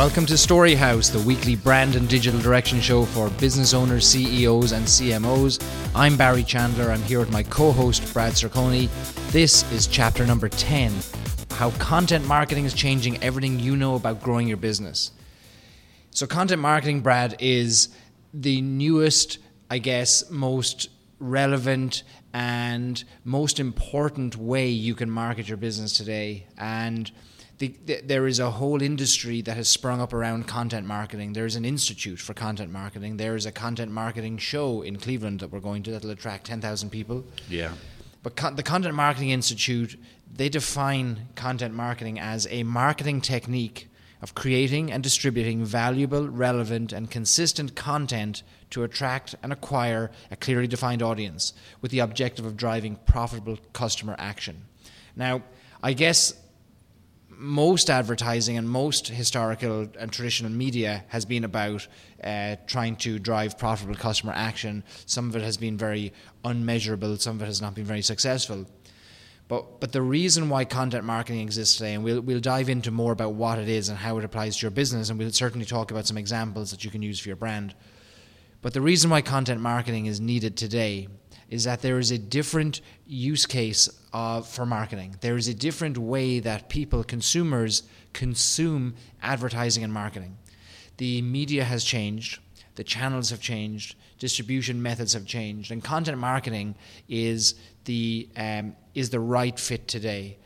Welcome to Storyhouse, the weekly brand and digital direction show for business owners, CEOs, and CMOs. I'm Barry Chandler. I'm here with my co host, Brad Circoni. This is chapter number 10 How Content Marketing is Changing Everything You Know About Growing Your Business. So, content marketing, Brad, is the newest, I guess, most relevant and most important way you can market your business today. And the, the, there is a whole industry that has sprung up around content marketing. There is an institute for content marketing. There is a content marketing show in Cleveland that we're going to that will attract 10,000 people. Yeah. But con- the Content Marketing Institute, they define content marketing as a marketing technique of creating and distributing valuable, relevant, and consistent content to attract and acquire a clearly defined audience with the objective of driving profitable customer action. Now, I guess most advertising and most historical and traditional media has been about uh, trying to drive profitable customer action. Some of it has been very unmeasurable, some of it has not been very successful. But, but the reason why content marketing exists today, and we'll, we'll dive into more about what it is and how it applies to your business, and we'll certainly talk about some examples that you can use for your brand. But the reason why content marketing is needed today is that there is a different use case uh, for marketing. There is a different way that people, consumers, consume advertising and marketing. The media has changed, the channels have changed, distribution methods have changed, and content marketing is the um, is the right fit today.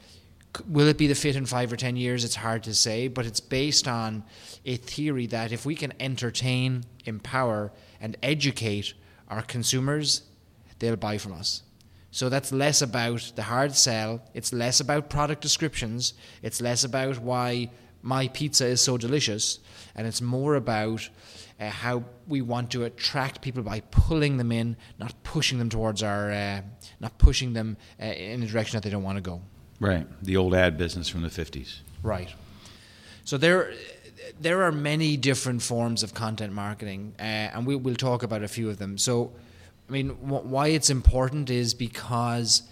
Will it be the fit in five or ten years? It's hard to say, but it's based on a theory that if we can entertain, empower, and educate our consumers, they'll buy from us. So that's less about the hard sell. It's less about product descriptions. It's less about why my pizza is so delicious. And it's more about uh, how we want to attract people by pulling them in, not pushing them towards our, uh, not pushing them uh, in a direction that they don't want to go. Right. The old ad business from the 50s. Right. So there, there are many different forms of content marketing, uh, and we, will talk about a few of them. So, I mean, wh- why it's important is because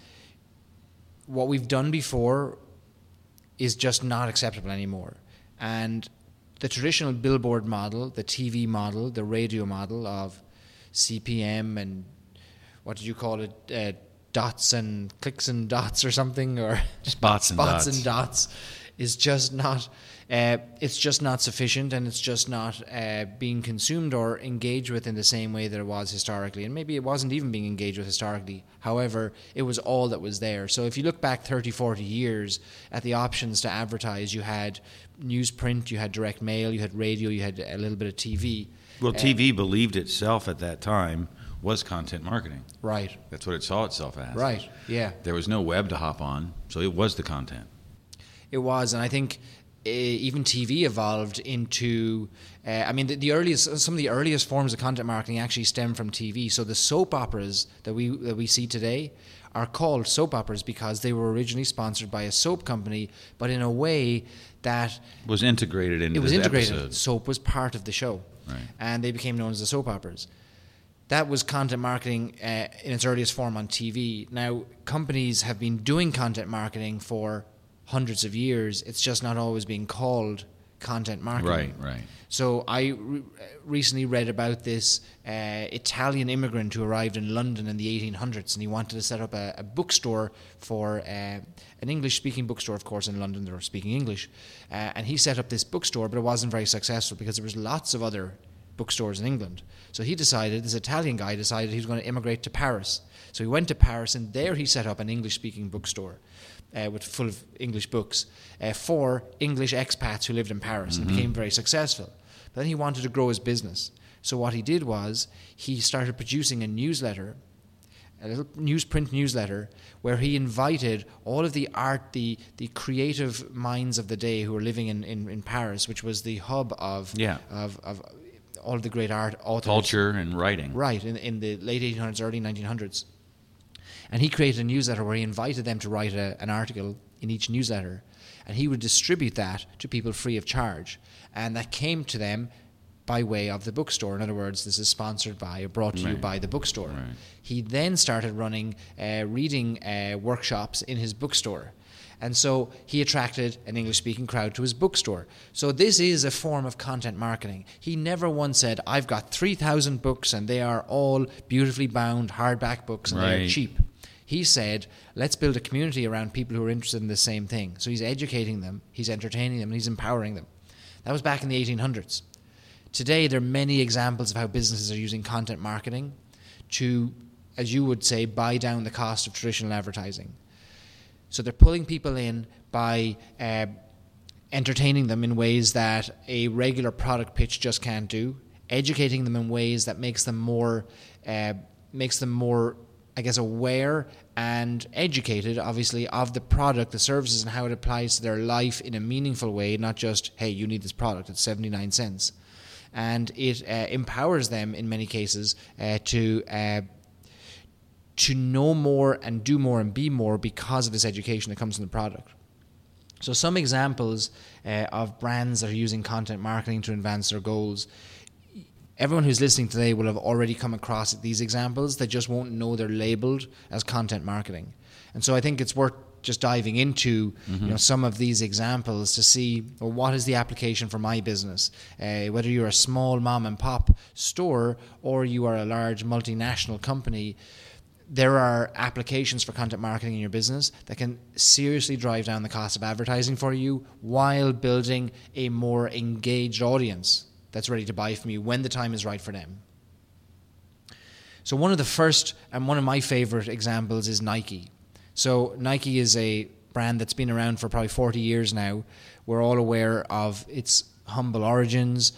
what we've done before is just not acceptable anymore. And the traditional billboard model, the TV model, the radio model of CPM and what did you call it? Uh, dots and clicks and dots or something, or spots and dots. and dots, is just not. Uh, it's just not sufficient, and it's just not uh, being consumed or engaged with in the same way that it was historically. And maybe it wasn't even being engaged with historically. However, it was all that was there. So if you look back 30, 40 years at the options to advertise, you had newsprint, you had direct mail, you had radio, you had a little bit of TV. Well, TV believed itself at that time was content marketing. Right. That's what it saw itself as. Right. Yeah. There was no web to hop on, so it was the content. It was, and I think uh, even TV evolved into. Uh, I mean, the, the, earliest, some of the earliest forms of content marketing actually stem from TV. So the soap operas that we that we see today are called soap operas because they were originally sponsored by a soap company, but in a way that was integrated into it was integrated. Episode. Soap was part of the show, right. and they became known as the soap operas. That was content marketing uh, in its earliest form on TV. Now, companies have been doing content marketing for hundreds of years. It's just not always being called content marketing. Right, right. So I re- recently read about this uh, Italian immigrant who arrived in London in the 1800s, and he wanted to set up a, a bookstore for uh, an English-speaking bookstore, of course, in London. They're speaking English, uh, and he set up this bookstore, but it wasn't very successful because there was lots of other bookstores in England. So he decided, this Italian guy decided he was going to immigrate to Paris. So he went to Paris, and there he set up an English-speaking bookstore. Uh, with full of English books uh, for English expats who lived in Paris Mm-hmm. and became very successful. But then he wanted to grow his business. So what he did was he started producing a newsletter, a little newsprint newsletter, where he invited all of the art, the the creative minds of the day who were living in, in, in Paris, which was the hub of Yeah. of, of all of the great art authors. Culture and writing. Right, in, in the late 1800s, early 1900s. And he created a newsletter where he invited them to write a, an article in each newsletter. And he would distribute that to people free of charge. And that came to them by way of the bookstore. In other words, this is sponsored by or brought to you by the bookstore. Right. He then started running uh, reading uh, workshops in his bookstore. And so he attracted an English speaking crowd to his bookstore. So this is a form of content marketing. He never once said, I've got 3,000 books and they are all beautifully bound hardback books and they're cheap. He said, let's build a community around people who are interested in the same thing. So he's educating them, he's entertaining them, and he's empowering them. That was back in the 1800s. Today, there are many examples of how businesses are using content marketing to, as you would say, buy down the cost of traditional advertising. So they're pulling people in by uh, entertaining them in ways that a regular product pitch just can't do, educating them in ways that makes them more uh, makes them more, I guess, aware and educated, obviously, of the product, the services, and how it applies to their life in a meaningful way, not just hey, you need this product, it's seventy nine cents, and it uh, empowers them in many cases uh, to. Uh, to know more and do more and be more because of this education that comes from the product. So, some examples uh, of brands that are using content marketing to advance their goals. Everyone who's listening today will have already come across these examples. They just won't know they're labeled as content marketing. And so, I think it's worth just diving into you know some of these examples to see well, what is the application for my business. Uh, whether you're a small mom and pop store or you are a large multinational company, there are applications for content marketing in your business that can seriously drive down the cost of advertising for you while building a more engaged audience that's ready to buy from you when the time is right for them. So, one of the first and one of my favorite examples is Nike. So, Nike is a brand that's been around for probably 40 years now. We're all aware of its humble origins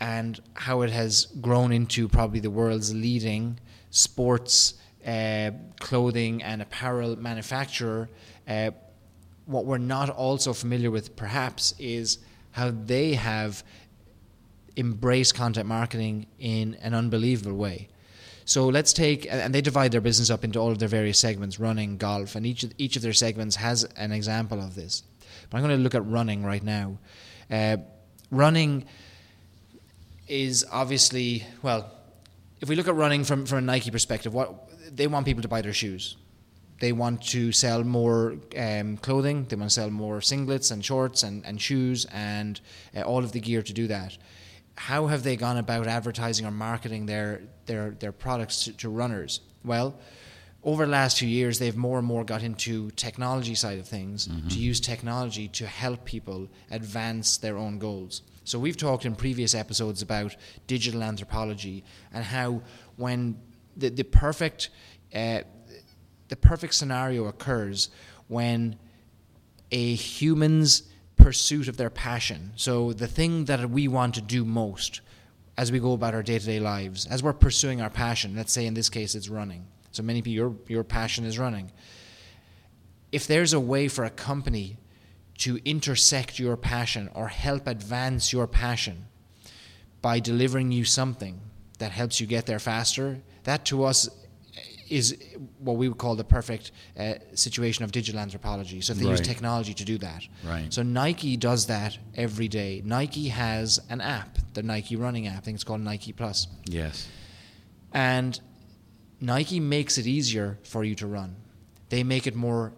and how it has grown into probably the world's leading sports uh, clothing and apparel manufacturer. Uh, what we're not also familiar with, perhaps, is how they have embraced content marketing in an unbelievable way. So let's take, and they divide their business up into all of their various segments running, golf, and each of, each of their segments has an example of this. But I'm going to look at running right now. Uh, running is obviously, well, if we look at running from, from a Nike perspective, what they want people to buy their shoes. They want to sell more um, clothing. They want to sell more singlets and shorts and, and shoes and uh, all of the gear to do that. How have they gone about advertising or marketing their their their products to, to runners? Well, over the last few years, they've more and more got into technology side of things to use technology to help people advance their own goals. So we've talked in previous episodes about digital anthropology and how when the, the perfect uh, the perfect scenario occurs when a human's pursuit of their passion, so the thing that we want to do most as we go about our day to day lives, as we're pursuing our passion, let's say in this case it's running. So many people, your, your passion is running. If there's a way for a company to intersect your passion or help advance your passion by delivering you something that helps you get there faster, that to us is what we would call the perfect uh, situation of digital anthropology. So they use technology to do that. Right. So Nike does that every day. Nike has an app, the Nike running app. I think it's called Nike Plus. Yes. And Nike makes it easier for you to run. They make it more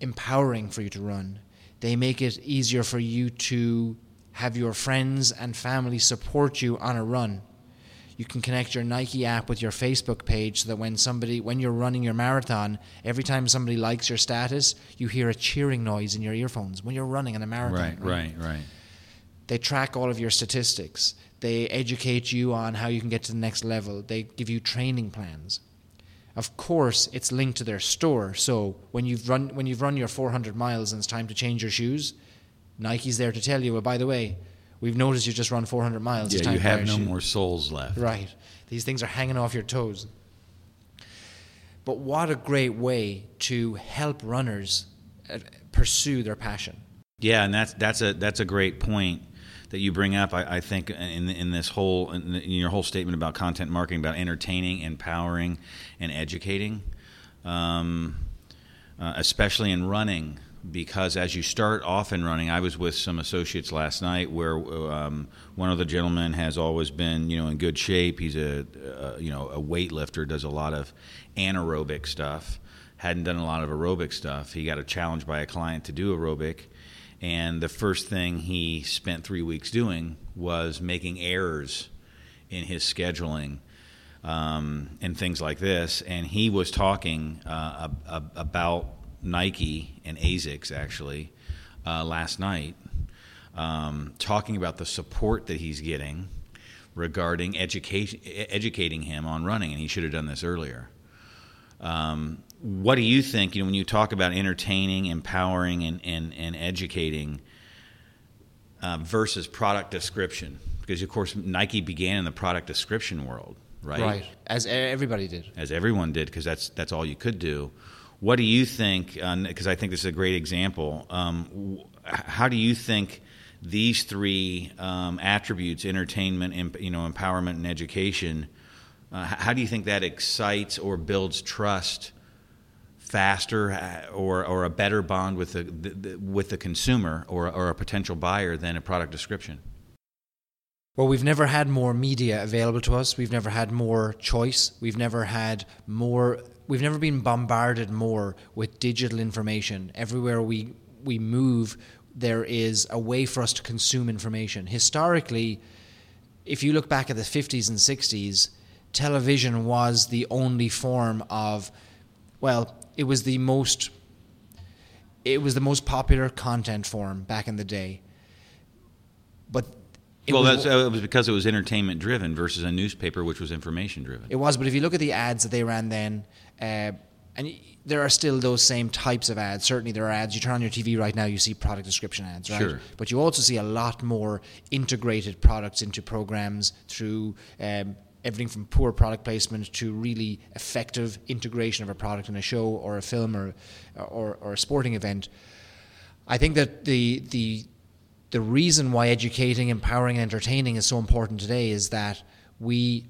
empowering for you to run. They make it easier for you to have your friends and family support you on a run. You can connect your Nike app with your Facebook page so that when somebody when you're running your marathon, every time somebody likes your status, you hear a cheering noise in your earphones when you're running in a marathon. Right, right, right. They track all of your statistics. They educate you on how you can get to the next level. They give you training plans. Of course, it's linked to their store. So when you've run when you've run your 400 miles and it's time to change your shoes, Nike's there to tell you. Well, by the way, we've noticed you just run 400 miles. Yeah, time you have no shoe." more soles left. Right. These things are hanging off your toes. But what a great way to help runners uh, pursue their passion. Yeah, and that's that's a that's a great point that you bring up. I, I think in in this whole in, in your whole statement about content marketing, about entertaining, empowering, and educating, um, uh, especially in running, because as you start off and running, I was with some associates last night where um, one of the gentlemen has always been, you know, in good shape. He's a, you know, a weightlifter, does a lot of anaerobic stuff. Hadn't done a lot of aerobic stuff. He got a challenge by a client to do aerobic, and the first thing he spent three weeks doing was making errors in his scheduling um, and things like this. And he was talking uh, about Nike and ASICS actually uh, last night, um, talking about the support that he's getting regarding education, educating him on running, and he should have done this earlier. Um, what do you think? You know, when you talk about entertaining, empowering, and and, and educating uh, versus product description, because of course Nike began in the product description world, right? Right, as everybody did, as everyone did, because that's that's all you could do. What do you think? Because uh, I think this is a great example. Um, how do you think these three um, attributes, entertainment, you know, empowerment, and education, uh, how do you think that excites or builds trust faster uh, or, or a better bond with the, the, the with the consumer or, or a potential buyer than a product description? Well, we've never had more media available to us. We've never had more choice. We've never had more we've never been bombarded more with digital information. Everywhere we we move, there is a way for us to consume information. Historically, if you look back at the 50s and 60s, television was the only form of well, it was the most it was the most popular content form back in the day. But it well, was, uh, it was because it was entertainment driven versus a newspaper, which was information driven. It was, but if you look at the ads that they ran then, uh, and there are still those same types of ads. Certainly, there are ads. You turn on your TV right now, you see product description ads, right? Sure. But you also see a lot more integrated products into programs through um, everything from poor product placement to really effective integration of a product in a show or a film or or, or a sporting event. I think that the the the reason why educating, empowering, and entertaining is so important today is that we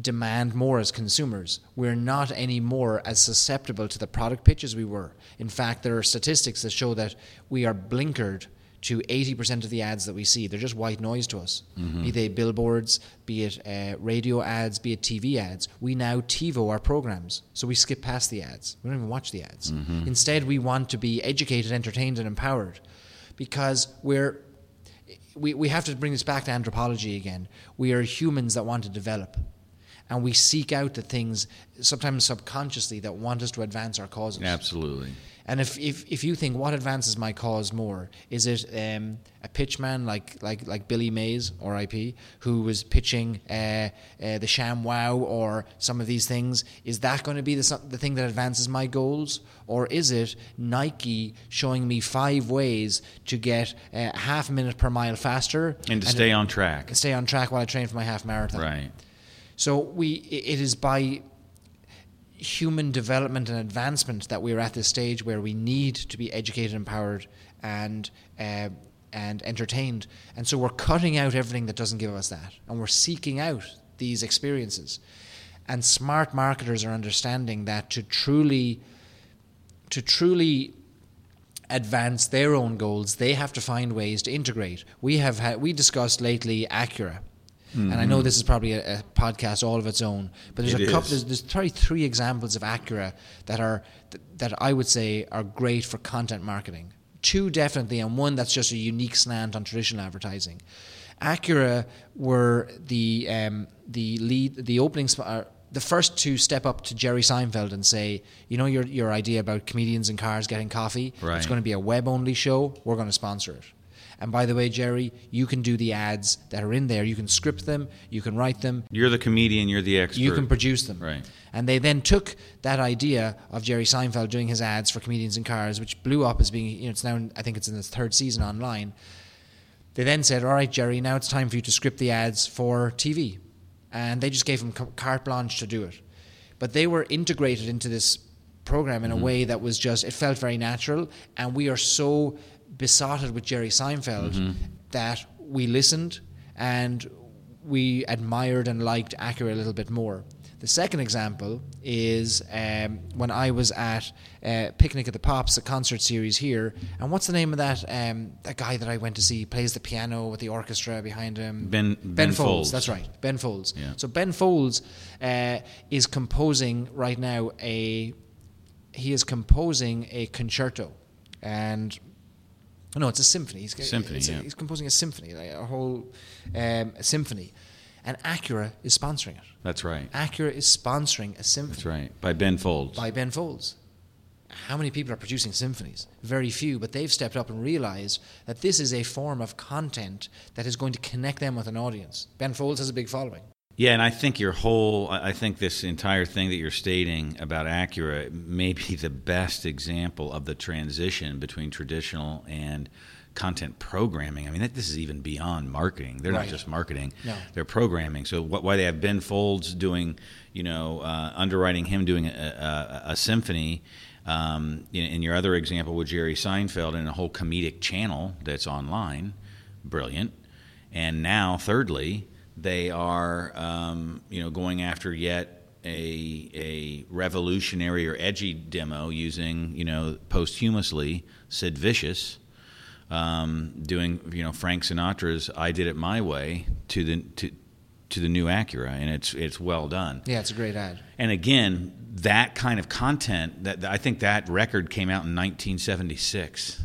demand more as consumers. We're not anymore as susceptible to the product pitch as we were. In fact, there are statistics that show that we are blinkered to 80% of the ads that we see. They're just white noise to us. Mm-hmm. Be they billboards, be it uh, radio ads, be it TV ads. We now TiVo our programs, so we skip past the ads. We don't even watch the ads. Mm-hmm. Instead, we want to be educated, entertained, and empowered because we're we, we have to bring this back to anthropology again. We are humans that want to develop. And we seek out the things, sometimes subconsciously, that want us to advance our causes. Absolutely. And if, if, if you think what advances my cause more, is it um, a pitchman like, like, like Billy Mays, RIP, who was pitching uh, uh, the ShamWow or some of these things? Is that going to be the, the thing that advances my goals? Or is it Nike showing me five ways to get uh, half a minute per mile faster? And to and stay on track. Stay on track while I train for my half marathon. Right. So we, it is by human development and advancement that we're at this stage where we need to be educated, empowered, and uh, and entertained. And so we're cutting out everything that doesn't give us that, and we're seeking out these experiences. And smart marketers are understanding that to truly to truly advance their own goals, they have to find ways to integrate. We have had, we discussed lately Acura Mm-hmm. And I know mm-hmm. this is probably a, a, podcast all of its own, but there's it a couple. There's, there's probably three examples of Acura that are that I would say are great for content marketing. Two definitely, and one that's just a unique slant on traditional advertising. Acura were the um, the lead, the opening. Uh, the first to step up to Jerry Seinfeld and say, you know, your your idea about comedians and cars getting coffee. Right. It's going to be a web only show. We're going to sponsor it. And by the way, Jerry, you can do the ads that are in there. You can script them, you can write them. You're the comedian, you're the expert. You can produce them. Right. And they then took that idea of Jerry Seinfeld doing his ads for comedians in cars, which blew up as being, you know, it's now, I think it's in its third season online. They then said, all right, Jerry, now it's time for you to script the ads for TV. And they just gave him carte blanche to do it. But they were integrated into this program in mm-hmm. a way that was just, it felt very natural. And we are so besotted with Jerry Seinfeld mm-hmm. that we listened and we admired and liked Acura a little bit more. The second example is um, when I was at uh, Picnic at the Pops, a concert series here. And what's the name of that um, that guy that I went to see plays the piano with the orchestra behind him? Ben- Ben, Ben Folds. Folds. That's right, Ben Folds. Yeah. So Ben Folds uh, is composing right now a. He is composing a concerto, and no, it's a symphony. He's, Symphony, it's a- yeah. he's composing a symphony, like a whole um, a symphony, and Acura is sponsoring it. That's right. Acura is sponsoring a symphony That's right. By Ben Folds. by Ben Folds. How many people are producing symphonies? Very few, but they've stepped up and realized that this is a form of content that is going to connect them with an audience. Ben Folds has a big following. Yeah, and I think your whole, I think this entire thing that you're stating about Acura may be the best example of the transition between traditional and content programming. I mean, that, this is even beyond marketing. They're Right. not just marketing; No. they're programming. So, what, why they have Ben Folds doing, you know, uh, underwriting him doing a, a, a symphony. Um, in, in your other example with Jerry Seinfeld and a whole comedic channel that's online, brilliant. And now, thirdly, they are um, you know going after yet a a revolutionary or edgy demo using you know posthumously Sid Vicious um, doing you know Frank Sinatra's "I Did It My Way" to the to to the new Acura, and it's it's well done. Yeah, it's a great ad. And again, that kind of content that I think that record came out in 1976.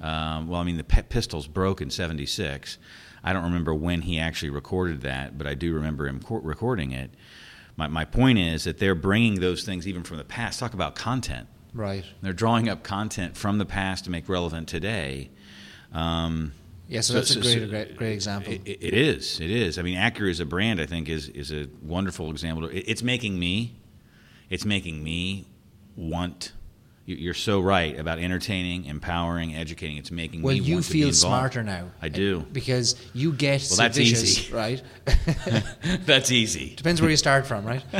Um, well, I mean, the Pistols broke in '76. I don't remember when he actually recorded that, but I do remember him co- recording it. My, my point is that they're bringing those things even from the past. Talk about content. Right. They're drawing up content from the past to make relevant today. Um, Yeah, so, So- that's so- a great, so- great, great example. it, it is. It is. I mean, Acura as a brand, I think, is is a wonderful example. It, it's making me, it's making me want. You- You're so right about entertaining, empowering, educating. It's making well, me you want to be feel smarter now. I do. Because you get Well, that's Vicious, easy. right? That's easy. Depends where you start from, right?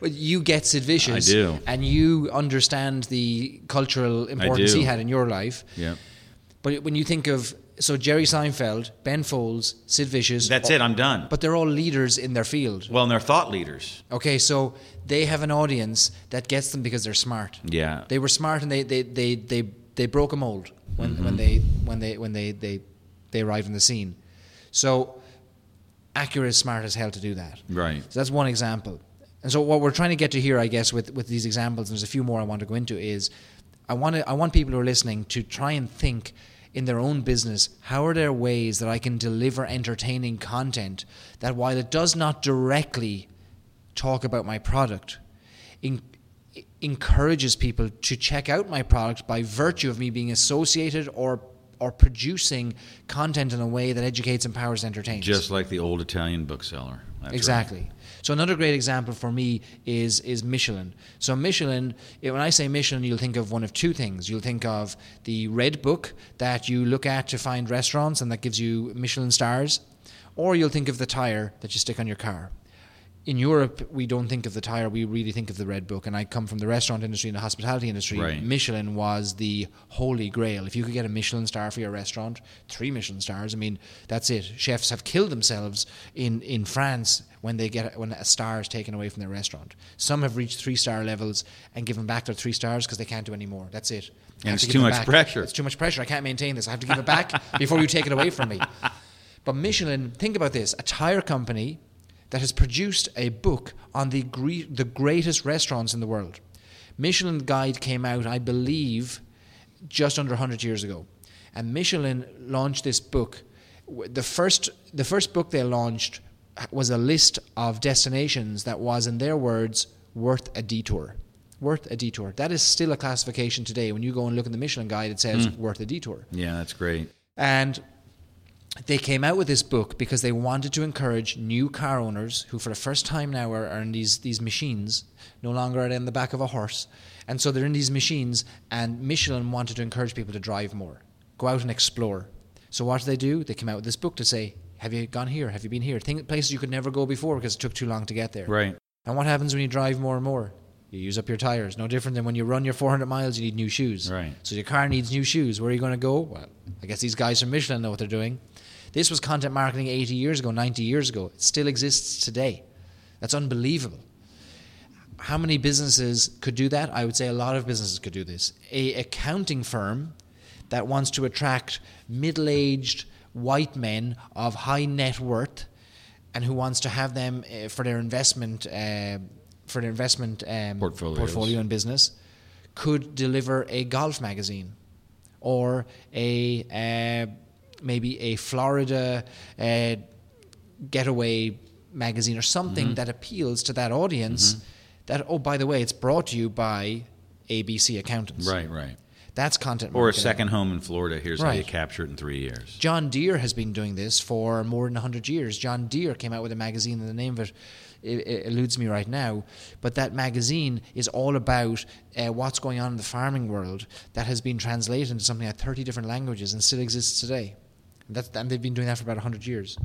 but you get Sid Vicious. I do. And you understand the cultural importance he had in your life. Yeah. But when you think of so Jerry Seinfeld, Ben Folds, Sid Vicious, That's it. I'm done. but they're all leaders in their field. Well, and they're thought leaders. Okay, so they have an audience that gets them because they're smart. Yeah. They were smart and they they they they, they broke a mold when, Mm-hmm. when they when they when they, they they arrived in the scene. So Acura is smart as hell to do that. Right. So that's one example. And so what we're trying to get to here, I guess, with, with these examples, and there's a few more I want to go into, is I want to, I want people who are listening to try and think in their own business, how are there ways that I can deliver entertaining content that while it does not directly talk about my product, in, encourages people to check out my product by virtue of me being associated or or producing content in a way that educates, empowers, entertains. Just like the old Italian bookseller. That's right. So another great example for me is is Michelin. So Michelin, when I say Michelin, you'll think of one of two things. You'll think of the red book that you look at to find restaurants and that gives you Michelin stars, or you'll think of the tire that you stick on your car. In Europe, we don't think of the tire; we really think of the red book. And I come from the restaurant industry and the hospitality industry. Right. Michelin was the holy grail. If you could get a Michelin star for your restaurant, three Michelin stars, I mean, that's it. Chefs have killed themselves in, in France when they get when a star is taken away from their restaurant. Some have reached three star levels and given back their three stars because they can't do any more. That's it. I And it's to too much back. pressure. It's too much pressure. I can't maintain this. I have to give it back before you take it away from me. But Michelin, think about this: a tire company that has produced a book on the gre- the greatest restaurants in the world. Michelin Guide came out, I believe, just under 100 years ago, and Michelin launched this book. The first the first book they launched was a list of destinations that was, in their words, worth a detour. Worth a detour. That is still a classification today. When you go and look in the Michelin Guide, it says hmm. worth a detour. Yeah, that's great. And they came out with this book because they wanted to encourage new car owners who, for the first time now, are, are in these, these machines, no longer are in the back of a horse. And so they're in these machines, and Michelin wanted to encourage people to drive more, go out and explore. So what do they do? They came out with this book to say, Have you gone here? Have you been here? Think places you could never go before because it took too long to get there. Right. And what happens when you drive more and more? You use up your tires. No different than when you run your 400 miles, you need new shoes. Right. So your car needs new shoes. Where are you going to go? Well, I guess these guys from Michelin know what they're doing. This was content marketing 80 years ago, 90 years ago. It still exists today. That's unbelievable. How many businesses could do that? I would say a lot of businesses could do this. A accounting firm that wants to attract middle-aged white men of high net worth and who wants to have them uh, for their investment uh, for their investment um, portfolio and business could deliver a golf magazine or a uh, maybe a Florida uh, getaway magazine or something Mm-hmm. that appeals to that audience. That oh, by the way, it's brought to you by ABC Accountants. Right, right. That's content. Or a second home in Florida. Here's how you capture it in three years. John Deere has been doing this for more than 100 years. John Deere came out with a magazine, and the name of it, it, it eludes me right now. But that magazine is all about uh, what's going on in the farming world that has been translated into something like 30 different languages and still exists today. That's, and they've been doing that for about 100 years.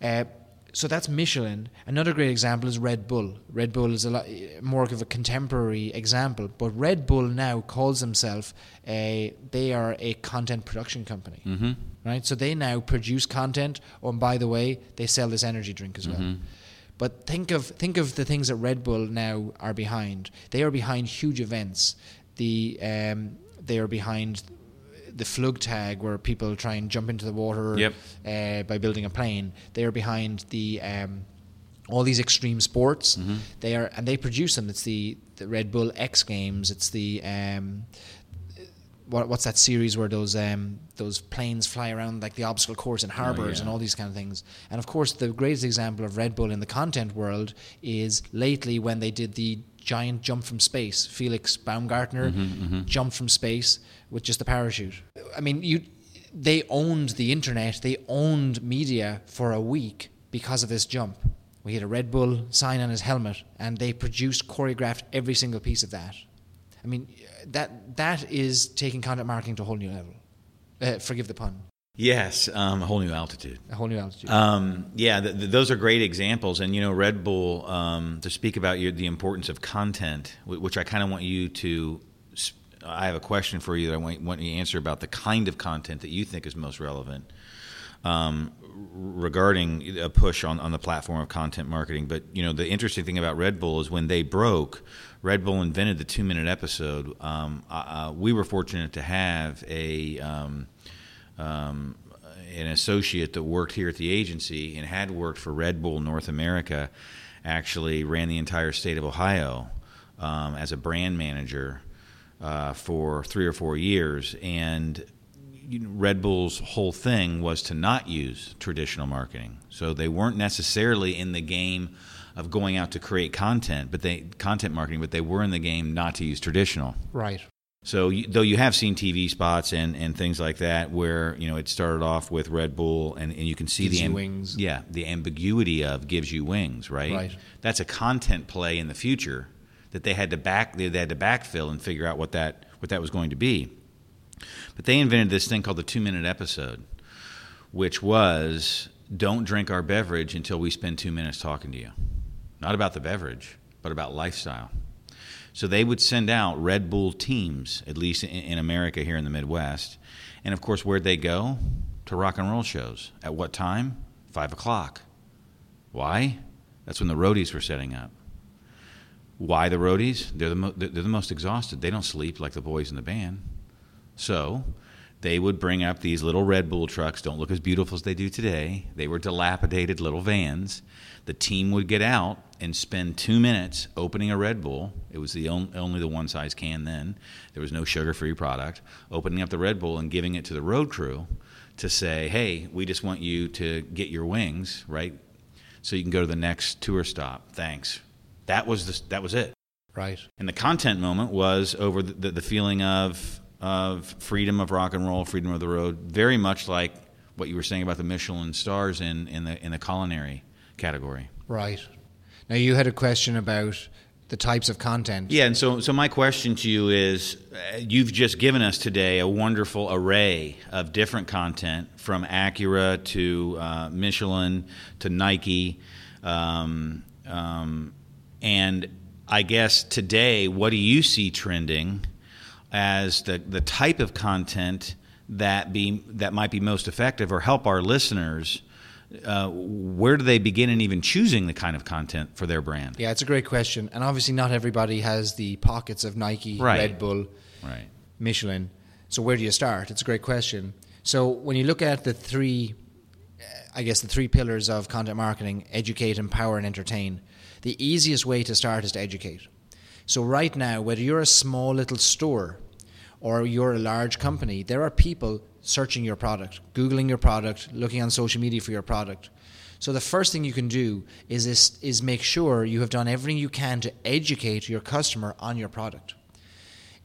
Uh, so that's Michelin. Another great example is Red Bull. Red Bull is a lot more of a contemporary example, but Red Bull now calls themselves a they are a content production company, mm-hmm. right? So they now produce content. Oh, and by the way, they sell this energy drink as well. But think of think of the things that Red Bull now are behind. They are behind huge events. The um, they are behind the Flugtag where people try and jump into the water Yep. uh, by building a plane. They are behind the um, all these extreme sports. Mm-hmm. They are and they produce them. It's the, the Red Bull X Games. It's the um, what, what's that series where those um, those planes fly around like the obstacle course in harbors yeah. and all these kind of things. And of course, the greatest example of Red Bull in the content world is lately when they did the giant jump from space. Felix Baumgartner jumped from space with just a parachute. I mean, you they owned the internet, they owned media for a week because of this jump. We had a Red Bull sign on his helmet, and they produced, choreographed every single piece of that. I mean, that that is taking content marketing to a whole new level. Uh, forgive the pun, Yes, um, a whole new altitude. a whole new altitude. Um, yeah, th- th- those are great examples. And, you know, Red Bull, um, to speak about your, the importance of content, wh- which I kind of want you to. sp- I have a question for you that I want, want you to answer about the kind of content that you think is most relevant um, regarding a push on, on the platform of content marketing. But, you know, the interesting thing about Red Bull is when they broke, Red Bull invented the two minute episode. Um, uh, uh, we were fortunate to have a. Um, an associate that worked here at the agency and had worked for Red Bull North America, actually ran the entire state of Ohio um, as a brand manager uh, for three or four years. And Red Bull's whole thing was to not use traditional marketing. So they weren't necessarily in the game of going out to create content, but they content marketing, but they were in the game not to use traditional. right. So, you, though you have seen TV spots and, and things like that, where you know it started off with Red Bull, and, and you can see Gives the you wings. yeah, the ambiguity of gives you wings, right? Right. That's a content play in the future that they had to back they had to backfill and figure out what that what that was going to be. But they invented this thing called the two minute episode, which was don't drink our beverage until we spend two minutes talking to you, not about the beverage, but about lifestyle. So they would send out Red Bull teams, at least in, in America here in the Midwest. And of course, where'd they go? To rock and roll shows. At what time? Five o'clock. Why? That's when the roadies were setting up. Why the roadies? They're the, mo- they're the most exhausted. They don't sleep like the boys in the band. So they would bring up these little Red Bull trucks, don't look as beautiful as they do today. They were dilapidated little vans. The team would get out and spend two minutes opening a Red Bull. It was the on, only the one size can then. There was no sugar free product. Opening up the Red Bull and giving it to the road crew to say, hey, we just want you to get your wings, right? So you can go to the next tour stop. Thanks. That was, the, that was it. Right. And the content moment was over the, the, the feeling of of freedom of rock and roll, freedom of the road, very much like what you were saying about the Michelin stars in, in the in the culinary category. Right. Now you had a question about the types of content. Yeah, and so so my question to you is, uh, you've just given us today a wonderful array of different content from Acura to uh, Michelin to Nike, um, um, and I guess today, what do you see trending as the the type of content that be that might be most effective or help our listeners? uh, where do they begin in even choosing the kind of content for their brand? Yeah, it's a great question, and obviously not everybody has the pockets of Nike, Right. Red Bull, Right. Michelin. So where do you start? It's a great question. So when you look at the three, uh, I guess the three pillars of content marketing: educate, empower, and entertain. The easiest way to start is to educate. So right now, whether you're a small little store or you're a large company, there are people searching your product, googling your product, looking on social media for your product. So the first thing you can do is is, is make sure you have done everything you can to educate your customer on your product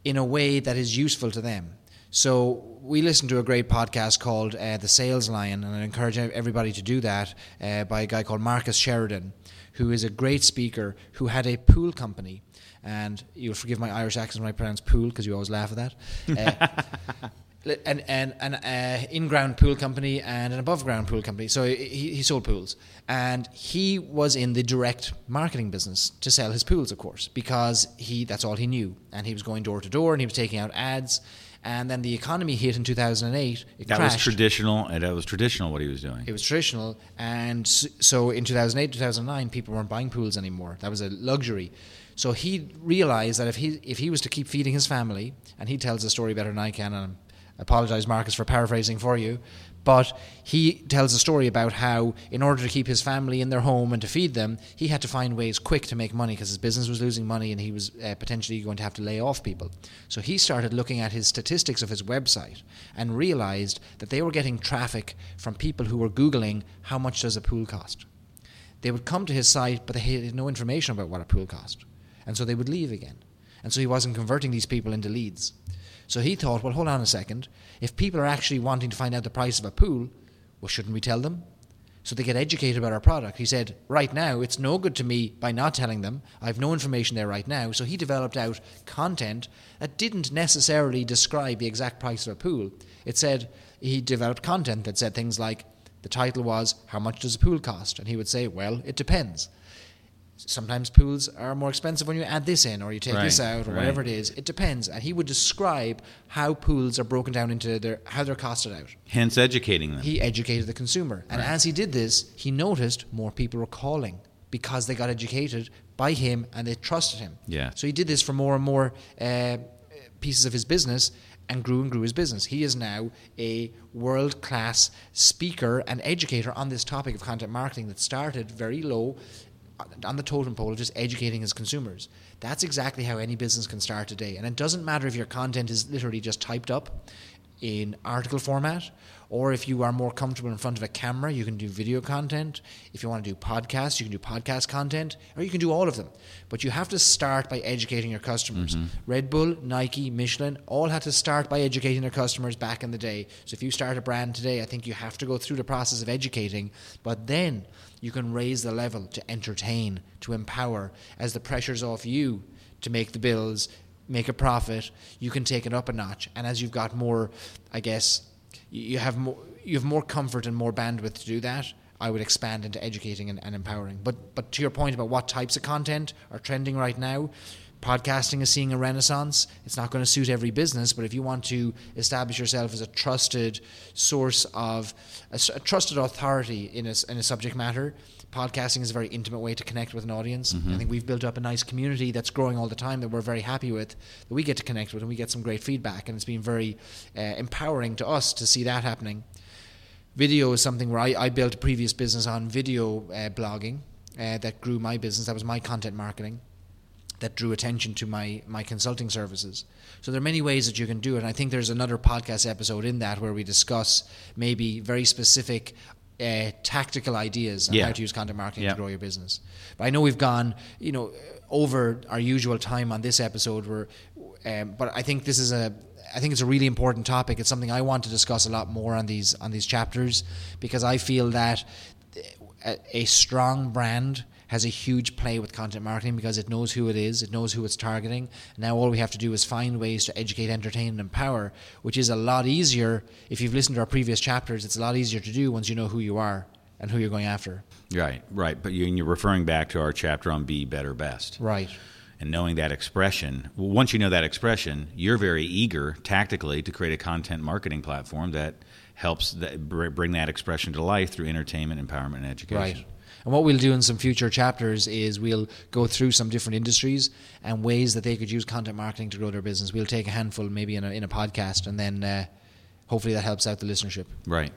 in a way that is useful to them. So we listened to a great podcast called uh, The Sales Lion, and I encourage everybody to do that uh, by a guy called Marcus Sheridan, who is a great speaker who had a pool company. And you'll forgive my Irish accent when I pronounce pool because you always laugh at that. Uh, an, an, an uh, in-ground pool company and an above-ground pool company. So he, he sold pools, and he was in the direct marketing business to sell his pools, of course, because he that's all he knew, and he was going door to door and he was taking out ads. And then the economy hit in 2008. It That crashed. was traditional, and that was traditional what he was doing. It was traditional, and so in 2008, 2009, people weren't buying pools anymore. That was a luxury. So he realized that if he if he was to keep feeding his family, and he tells the story better than I can, and I apologize, Marcus, for paraphrasing for you, but he tells a story about how, in order to keep his family in their home and to feed them, he had to find ways quick to make money because his business was losing money and he was uh, potentially going to have to lay off people. So he started looking at his statistics of his website and realized that they were getting traffic from people who were Googling how much does a pool cost. They would come to his site, but they had no information about what a pool cost. And so they would leave again. And so he wasn't converting these people into leads. So he thought, well, hold on a second. If people are actually wanting to find out the price of a pool, well, shouldn't we tell them? So they get educated about our product. He said, right now, it's no good to me by not telling them. I have no information there right now. So he developed out content that didn't necessarily describe the exact price of a pool. It said, he developed content that said things like, the title was, How much does a pool cost? And he would say, Well, it depends sometimes pools are more expensive when you add this in or you take this out or right. whatever it is. It depends. And he would describe how pools are broken down into their how they're costed out. Hence, educating them. He educated the consumer. And Right. as he did this, he noticed more people were calling because they got educated by him and they trusted him. Yeah. So he did this for more and more uh, pieces of his business and grew and grew his business. He is now a world class speaker and educator on this topic of content marketing that started very low on the totem pole of just educating his consumers. That's exactly how any business can start today. And it doesn't matter if your content is literally just typed up in article format or if you are more comfortable in front of a camera, you can do video content. If you want to do podcasts, you can do podcast content, or you can do all of them. But you have to start by educating your customers. Mm-hmm. Red Bull, Nike, Michelin all had to start by educating their customers back in the day. So if you start a brand today, I think you have to go through the process of educating, but then you can raise the level to entertain, to empower, as the pressure's off you to make the bills, make a profit, you can take it up a notch. And as you've got more, I guess, you have more, you have more comfort and more bandwidth to do that. I would expand into educating and, and empowering. But but to your point about what types of content are trending right now, podcasting is seeing a renaissance. It's not going to suit every business, but if you want to establish yourself as a trusted source of a trusted authority in a, in a subject matter, podcasting is a very intimate way to connect with an audience. I think we've built up a nice community that's growing all the time that we're very happy with, that we get to connect with, and we get some great feedback, and it's been very uh, empowering to us to see that happening. Video is something where I, I built a previous business on video uh, blogging uh, that grew my business. That was my content marketing that drew attention to my my consulting services. So there are many ways that you can do it. And I think there's another podcast episode in that where we discuss maybe very specific uh, tactical ideas on Yeah. how to use content marketing Yeah. to grow your business. But I know we've gone, you know, over our usual time on this episode. Where, um, but I think this is a I think it's a really important topic. It's something I want to discuss a lot more on these on these chapters because I feel that a, a strong brand has a huge play with content marketing because it knows who it is, it knows who it's targeting. Now all we have to do is find ways to educate, entertain, and empower, which is a lot easier. If you've listened to our previous chapters, it's a lot easier to do once you know who you are and who you're going after. Right, right. But you, you're referring back to our chapter on Be Better Best. Right. and knowing that expression. Once you know that expression, you're very eager tactically to create a content marketing platform that helps that, bring that expression to life through entertainment, empowerment, and education. Right. And what we'll do in some future chapters is we'll go through some different industries and ways that they could use content marketing to grow their business. We'll take a handful maybe in a, in a podcast and then uh, hopefully that helps out the listenership. Right.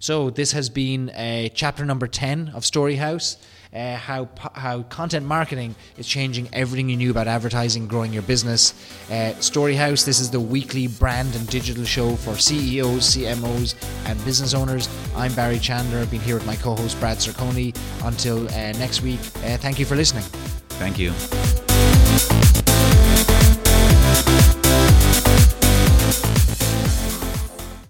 So this has been uh, chapter number 10 of Storyhouse. Uh, how how content marketing is changing everything you knew about advertising, growing your business. Uh, Storyhouse. This is the weekly brand and digital show for CEOs, CMOs, and business owners. I'm Barry Chandler. I've been here with my co-host Brad Circoni. Until uh, next week, uh, thank you for listening. Thank you.